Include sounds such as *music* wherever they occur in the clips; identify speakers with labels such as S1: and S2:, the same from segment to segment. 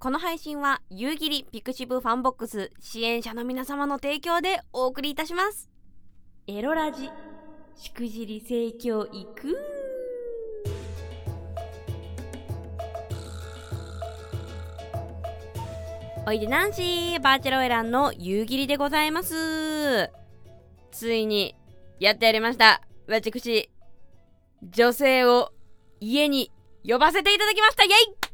S1: この配信は夕霧ピクシブファンボックス支援者の皆様の提供でお送りいたします。エロラジしくじり盛況いくおいでナンシーバーチャロエランの夕霧でございます。ついにやってやりました。私女性を家に呼ばせていただきました。イェイ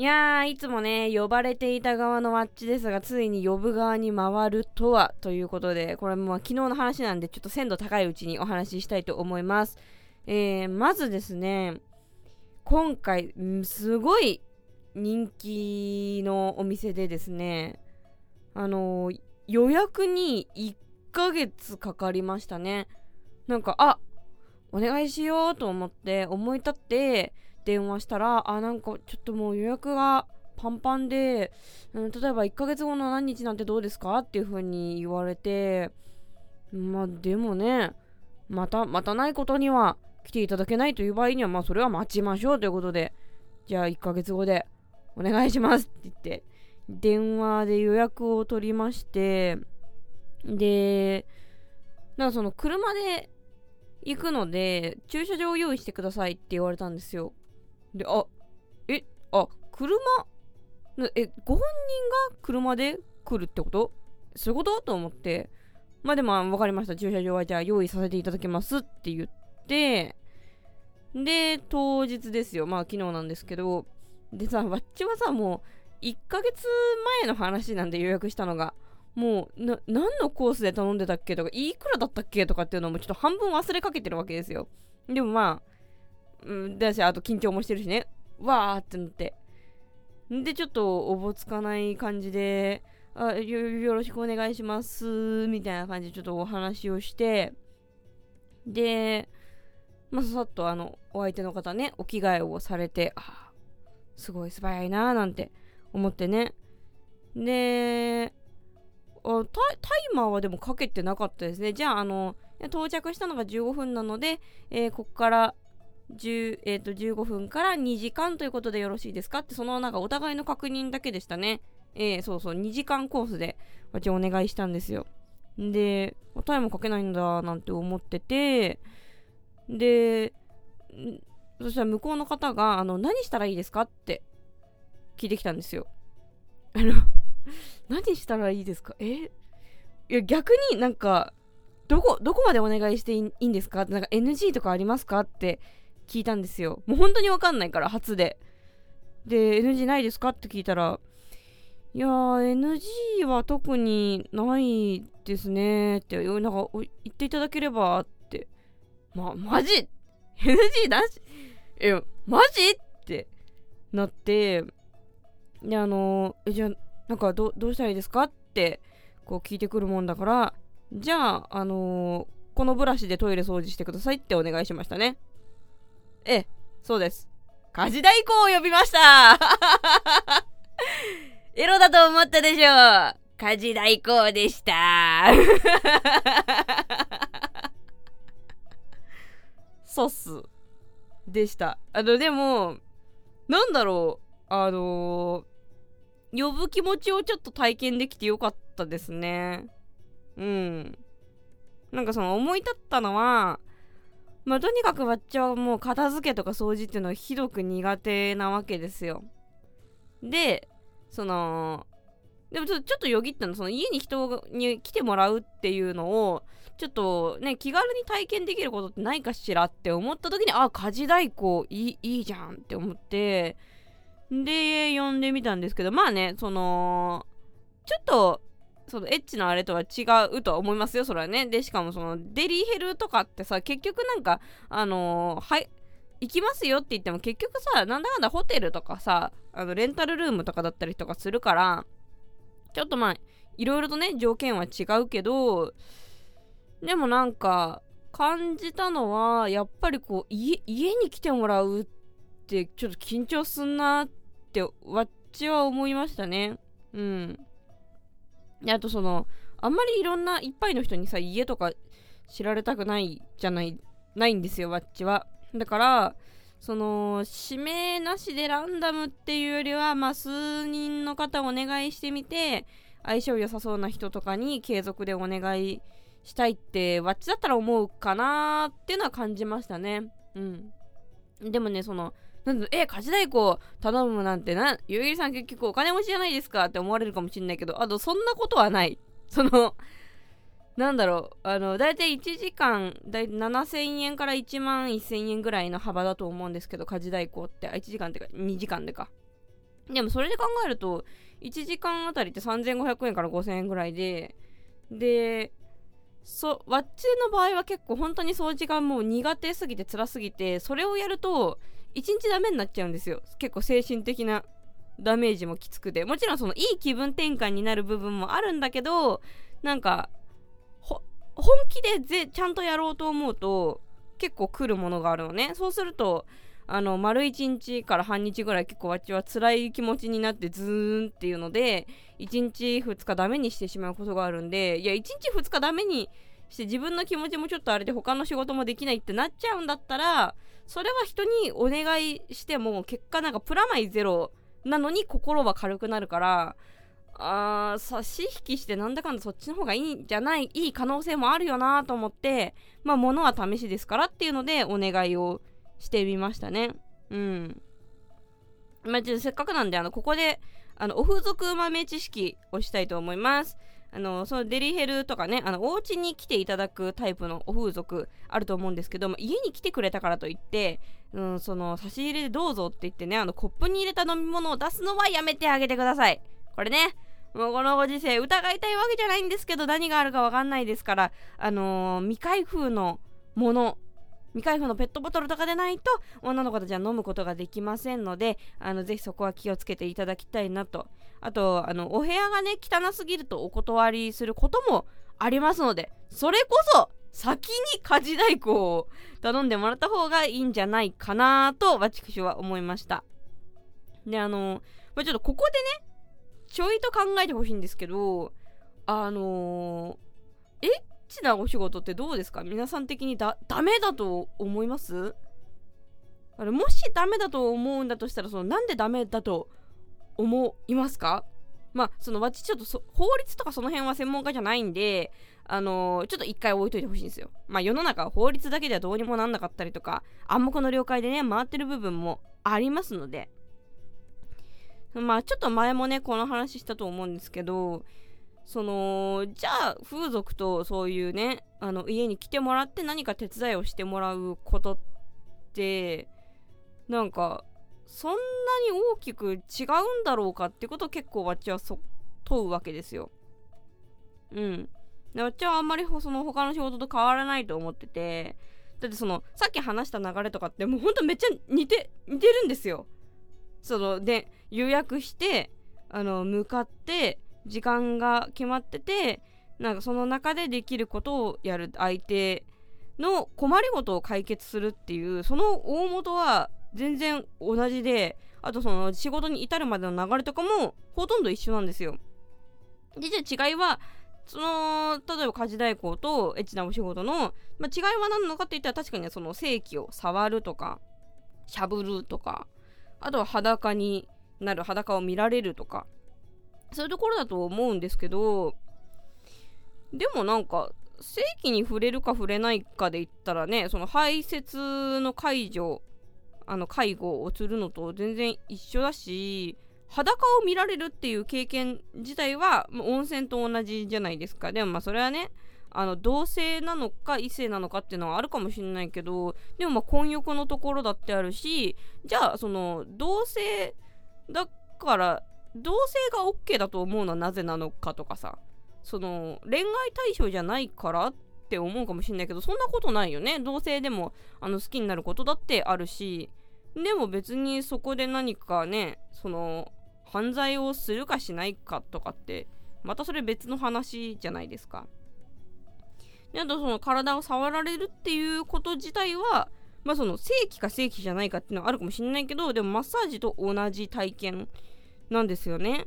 S1: いやー、いつもね、呼ばれていた側のワッチですが、ついに呼ぶ側に回るとは、ということで、これも昨日の話なんで、ちょっと鮮度高いうちにお話ししたいと思います。えー、まずですね、今回、すごい人気のお店でですね、あのー、予約に1ヶ月かかりましたね。なんか、あお願いしようと思って思い立って電話したらあなんかちょっともう予約がパンパンで、うん、例えば1ヶ月後の何日なんてどうですかっていう風に言われてまあでもねまたまたないことには来ていただけないという場合にはまあそれは待ちましょうということでじゃあ1ヶ月後でお願いしますって言って電話で予約を取りましてでなんかその車で行くので駐車場を用意してくださいって言われたんですよ。で、あ、え、あ、車、え、ご本人が車で来るってこと？そういうこと？と思って、まあでも分かりました。駐車場はじゃあ用意させていただきますって言って、で、当日ですよ。まあ昨日なんですけど、でさ、わっちはさ、もう1ヶ月前の話なんで予約したのが、もう、な、何のコースで頼んでたっけとか、いくらだったっけとかっていうのもちょっと半分忘れかけてるわけですよ。でもまあ、うん、だし、あと緊張もしてるしね。わーってなって。で、ちょっとおぼつかない感じで、あよよろしくお願いします、みたいな感じでちょっとお話をして、で、まあ、さっとあの、お相手の方ね、お着替えをされて、あすごい素早いなーなんて思ってね。で、タイマーはでもかけてなかったですね。じゃあ、あの、到着したのが15分なので、えー、こっから10えー、と15分から2時間ということでよろしいですか？ってそのなんかお互いの確認だけでしたね。えー、そうそう2時間コースで私お願いしたんですよ。でタイムかけないんだなんて思っててでそしたら向こうの方があの何したらいいですか？って聞いてきたんですよ。*laughs* あの何したらいいですか？えいや逆になんかどこどこまでお願いしていいんですか？なんか NG とかありますか？って聞いたんですよ。もう本当にわかんないから、初で。で、NG ないですかって聞いたら、いや、NG は特にないですねって、なんか言っていただければって。ま、マジ ?NG なし？え、マジ？ってなって、で、あのー、じゃあ、なんかどどうしたらいいですかってこう聞いてくるもんだから、じゃあ、あの、このブラシでトイレ掃除してくださいってお願いしましたね。ええ、そうです。家事代行を呼びました *laughs* エロだと思ったでしょう家事代行でしたそうっす。*laughs* でした。あの、でも、なんだろう、あのー、呼ぶ気持ちをちょっと体験できてよかったですね。うん。なんかその思い立ったのは、まあ、とにかくわっちゃはもう片付けとか掃除っていうのはひどく苦手なわけですよ。で、その、でもちょっとよぎったの、その家に人に来てもらうっていうのを、ちょっとね、気軽に体験できることってないかしらって思った時に、あ、家事代行いいいいじゃんって思って、で、呼んでみたんですけど、まあね、その、ちょっとそのエッチなあれとは違うとは思いますよ、それはね。で、しかもそのデリヘルとかってさ、結局なんか、あのー、はい、行きますよって言っても結局さ、なんだかんだホテルとかさ、あのレンタルルームとかだったりとかするから、ちょっとまあ、いろいろとね、条件は違うけど、でもなんか、感じたのは、やっぱりこう、家、家に来てもらうって、ちょっと緊張すんなって、わっちは思いましたね。うん。あとその、あんまりいろんないっぱいの人にさ、家とか知られたくないじゃない、ないんですよ、わっちは。だから、その指名なしでランダムっていうよりは、まあ、数人の方お願いしてみて相性良さそうな人とかに継続でお願いしたいってわっちだったら思うかなっていうのは感じましたねうんでもねそのなんえ家事代行頼むなんてなゆうぎりさん結局お金持ちじゃないですかって思われるかもしんないけどあとそんなことはない。*laughs* そのなんだろう、あの、だいたい1時間、だい7000円から1万1000円ぐらいの幅だと思うんですけど、家事代行って、あ1時間ってか、2時間でか。でもそれで考えると、1時間あたりって3500円から5000円ぐらいで、で、そう、ワッチの場合は結構本当に掃除がもう苦手すぎて辛すぎて、それをやると、1日ダメになっちゃうんですよ。結構精神的なダメージもきつくて。もちろんそのいい気分転換になる部分もあるんだけど、なんか、本気でぜちゃんとやろうと思うと結構来るものがあるのねそうするとあの丸1日から半日ぐらい結構わっちは辛い気持ちになってズーンっていうので1日2日ダメにしてしまうことがあるんでいや1日2日ダメにして自分の気持ちもちょっとあれで他の仕事もできないってなっちゃうんだったらそれは人にお願いしても結果なんかプラマイゼロなのに心は軽くなるからあー差し引きしてなんだかんだそっちの方がいいんじゃないいい可能性もあるよなと思ってまあ物は試しですからっていうのでお願いをしてみましたね。うん。まあ、せっかくなんであのここであのお風俗豆知識をしたいと思います。あのそのデリヘルとかねあのお家に来ていただくタイプのお風俗あると思うんですけど、まあ、家に来てくれたからといって、うん、その差し入れでどうぞって言ってねあのコップに入れた飲み物を出すのはやめてあげてください。これねもうこのご時世疑いたいわけじゃないんですけど何があるかわかんないですからあのー、未開封のもの未開封のペットボトルとかでないと女の子たちは飲むことができませんのであのぜひそこは気をつけていただきたいなとあとあのお部屋がね汚すぎるとお断りすることもありますのでそれこそ先に家事代行を頼んでもらった方がいいんじゃないかなと私は思いました。であのまあ、ちょっとここでねちょいと考えてほしいんですけどあの、エッチなお仕事ってどうですか？皆さん的にだダメだと思います？あれもしダメだと思うんだとしたらそのなんでダメだと思いますか？まあその私ちょっと法律とかその辺は専門家じゃないんであのー、ちょっと一回置いといてほしいんですよ。まあ世の中は法律だけではどうにもなんなかったりとか暗黙の了解でね回ってる部分もありますので。まあちょっと前もねこの話したと思うんですけどそのじゃあ風俗とそういうねあの家に来てもらって何か手伝いをしてもらうことってなんかそんなに大きく違うんだろうかってことを結構わっちはそ問うわけですよ。うん。でわっちはあんまりその他の仕事と変わらないと思っててだってそのさっき話した流れとかってもうほんとめっちゃ似て似てるんですよ。そので予約してあの向かって時間が決まっててなんかその中でできることをやる相手の困りごとを解決するっていうその大元は全然同じであとその仕事に至るまでの流れとかもほとんど一緒なんですよ。でじゃあ違いはその例えば家事代行とエッチなお仕事の、まあ、違いは何なのかって言ったら確かにその正規を触るとかしゃぶるとかあとは裸になる裸を見られるとかそういうところだと思うんですけどでもなんか正規に触れるか触れないかで言ったらねその排泄の介助あの介護をするのと全然一緒だし裸を見られるっていう経験自体は温泉と同じじゃないですか。でもまあそれはねあの同性なのか異性なのかっていうのはあるかもしれないけどでもまあ混浴のところだってあるしじゃあその同性だから同性が OK だと思うのはなぜなのかとかさその恋愛対象じゃないからって思うかもしれないけどそんなことないよね。同性でもあの好きになることだってあるしでも別にそこで何かねその犯罪をするかしないかとかってまたそれ別の話じゃないですか。であとその体を触られるっていうこと自体はまあその正規か正規じゃないかっていうのはあるかもしれないけどでもマッサージと同じ体験なんですよね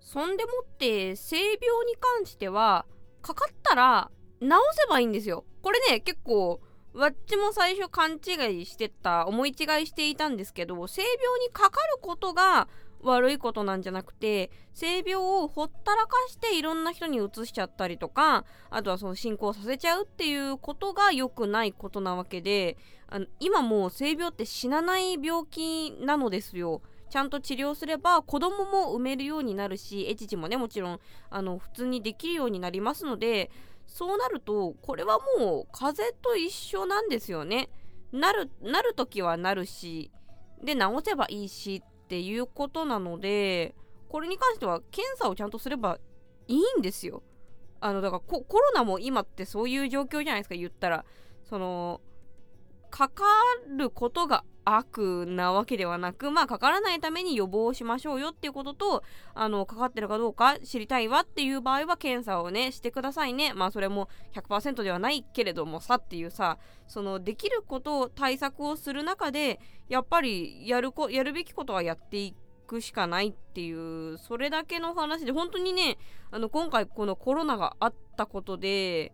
S1: そんでもって性病に関してはかかったら治せばいいんですよこれね結構わっちも最初勘違いしてた思い違いしていたんですけど性病にかかることが悪いことなんじゃなくて性病をほったらかしていろんな人にうつしちゃったりとかあとはその進行させちゃうっていうことが良くないことなわけであの今もう性病って死なない病気なのですよ。ちゃんと治療すれば子供も産めるようになるしエチチもねもちろんあの普通にできるようになりますのでそうなるとこれはもう風邪と一緒なんですよね。なるなる時はなるしで治せばいいしっていうことなのでこれに関しては検査をちゃんとすればいいんですよ。あのだからコロナも今ってそういう状況じゃないですか言ったらそのかかることが悪なわけではなくまあかからないために予防しましょうよっていうこととあのかかってるかどうか知りたいわっていう場合は検査をねしてくださいね。まあそれも100%ではないけれどもさっていうさそのできることを対策をする中でやっぱりやるこやるべきことはやっていくしかないっていうそれだけの話で本当にねあの今回このコロナがあったことで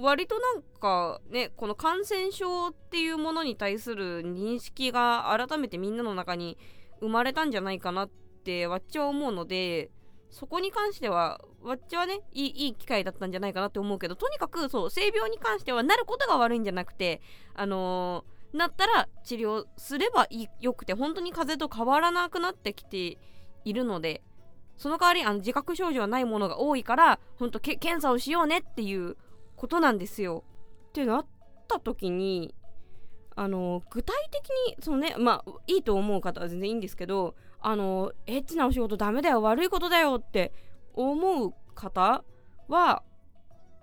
S1: 割となんかねこの感染症っていうものに対する認識が改めてみんなの中に生まれたんじゃないかなってわっちは思うのでそこに関してはわっちはねいいい機会だったんじゃないかなって思うけどとにかくそう性病に関してはなることが悪いんじゃなくてあのー、なったら治療すればよくて本当に風邪と変わらなくなってきているのでその代わりあの自覚症状はないものが多いから本当検査をしようねっていうことなんですよ。ってなった時にあの具体的にそのねまあいいと思う方は全然いいんですけどあのエッチなお仕事ダメだよ悪いことだよって思う方は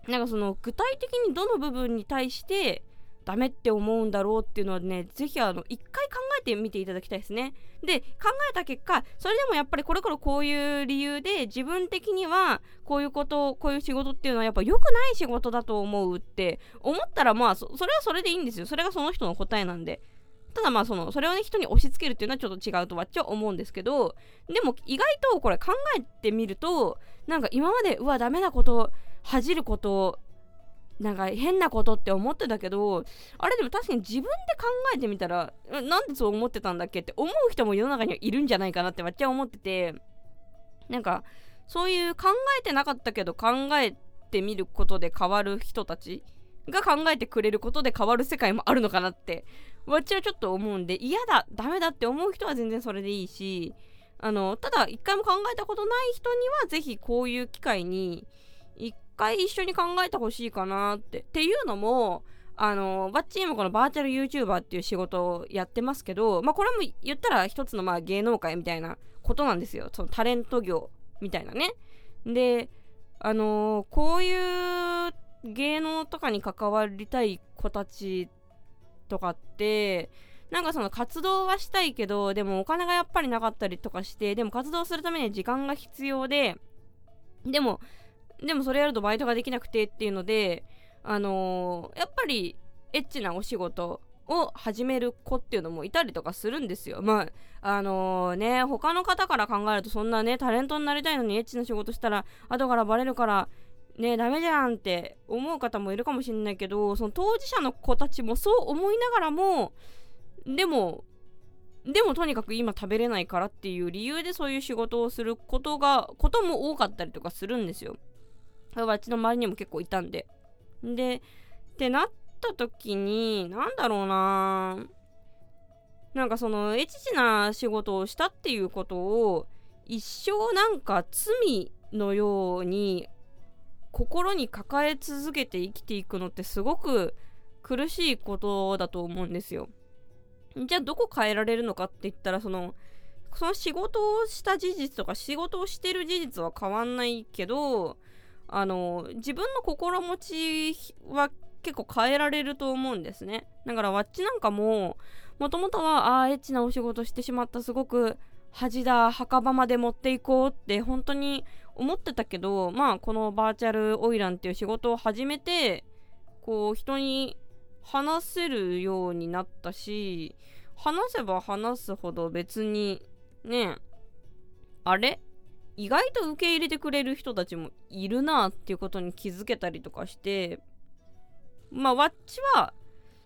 S1: なんかその具体的にどの部分に対してダメって思うんだろうっていうのはね是非あの一回考えてみていただきたいですね。で考えた結果それでもやっぱりこれからこういう理由で自分的にはこういうことこういう仕事っていうのはやっぱ良くない仕事だと思うって思ったらまあそれはそれでいいんですよ。それがその人の答えなんで。ただまあそのそれをね人に押し付けるっていうのはちょっと違うとはっちは思うんですけどでも意外とこれ考えてみるとなんか今までうわダメなこと恥じることなんか変なことって思ってたけどあれでも確かに自分で考えてみたらなんでそう思ってたんだっけって思う人も世の中にはいるんじゃないかなってわっちゃ思っててなんかそういう考えてなかったけど考えてみることで変わる人たちが考えてくれることで変わる世界もあるのかなってわっちはちょっと思うんで嫌だダメだって思う人は全然それでいいしあのただ一回も考えたことない人には是非こういう機会に回一緒に考えてほしいかなって。っていうのも、あの、バッチーもこのバーチャル YouTuber っていう仕事をやってますけど、まあこれも言ったら一つのまあ芸能界みたいなことなんですよ。そのタレント業みたいなね。で、あのこういう芸能とかに関わりたい子たちとかって、なんかその活動はしたいけど、でもお金がやっぱりなかったりとかして、でも活動するために時間が必要で、でもでもそれやるとバイトができなくてっていうので、あのー、やっぱりエッチなお仕事を始める子っていうのもいたりとかするんですよ。まあ、あのー、ね、他の方から考えるとそんなね、タレントになりたいのにエッチな仕事したら後からバレるから、ね、ダメじゃんって思う方もいるかもしれないけど、その当事者の子たちもそう思いながらも、でも、でもとにかく今食べれないからっていう理由でそういう仕事をすることが、ことも多かったりとかするんですよ。あっちの周りにも結構いたんで。で、ってなった時に、なんだろうななんかその、エチチな仕事をしたっていうことを、一生なんか罪のように心に抱え続けて生きていくのってすごく苦しいことだと思うんですよ。じゃあどこ変えられるのかって言ったらそのその仕事をした事実とか仕事をしてる事実は変わんないけどあの自分の心持ちは結構変えられると思うんですね。だからわっちなんかももともとはああエッチなお仕事してしまったすごく恥だ墓場まで持っていこうって本当に思ってたけどまあこのバーチャルオイランっていう仕事を始めてこう人に話せるようになったし話せば話すほど別にねあれ意外と受け入れてくれる人たちもいるなっていうことに気づけたりとかしてまあわっちは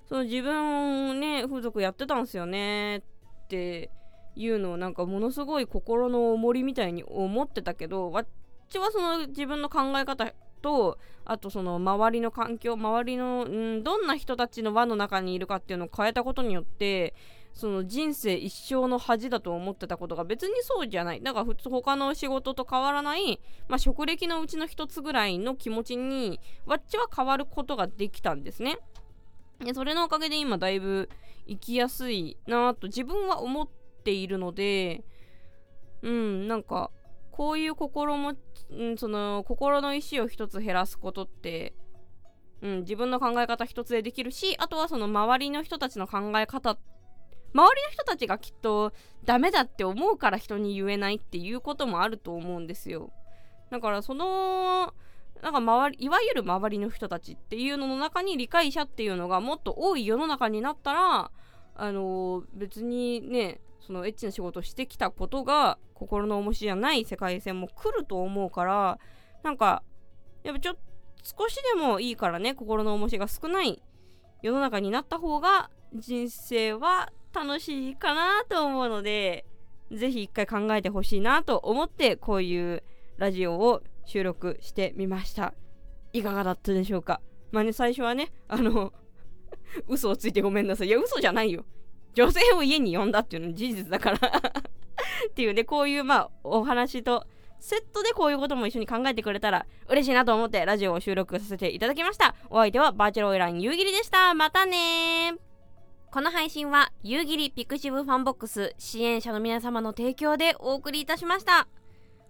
S1: その自分ね風俗やってたんすよねっていうのをなんかものすごい心の重りみたいに思ってたけどわっちはその自分の考え方とあとその周りの環境周りの、うん、どんな人たちの輪の中にいるかっていうのを変えたことによってその人生一生の恥だと思ってたことが別にそうじゃない。だから普通他の仕事と変わらない、まあ、職歴のうちの一つぐらいの気持ちにわっちは変わることができたんですね。でそれのおかげで今だいぶ生きやすいなと自分は思っているのでうんなんかこういう心も、うん、その心の石を一つ減らすことってうん、自分の考え方一つでできるしあとはその周りの人たちの考え方周りの人たちがきっとダメだって思うから人に言えないっていうこともあると思うんですよ。だからそのなんか周りいわゆる周りの人たちっていうのの中に理解者っていうのがもっと多い世の中になったらあのー、別にねそのエッチな仕事してきたことが心の重しじゃない世界線も来ると思うからなんかやっぱちょっと少しでもいいからね心の重しが少ない世の中になった方が人生は楽しいかなと思うので是非一回考えてほしいなと思ってこういうラジオを収録してみました。いかがだったでしょうか？まあね最初はねあの *laughs* 嘘をついてごめんなさい。いや嘘じゃないよ。女性を家に呼んだっていうの事実だから。*laughs* っていうねこういうまあお話とセットでこういうことも一緒に考えてくれたら嬉しいなと思ってラジオを収録させていただきました。お相手はバーチャルオイラン夕霧でした。またねこの配信は夕霧 pixiv FANBOX 支援者の皆様の提供でお送りいたしました。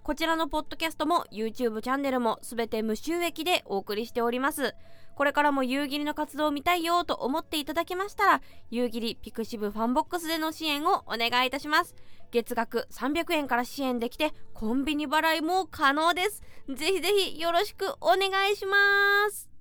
S1: こちらのポッドキャストも YouTube チャンネルもすべて無収益でお送りしております。これからも夕霧の活動を見たいよと思っていただけましたら夕霧 pixiv FANBOX での支援をお願いいたします。月額300円から支援できてコンビニ払いも可能です。ぜひぜひよろしくお願いします。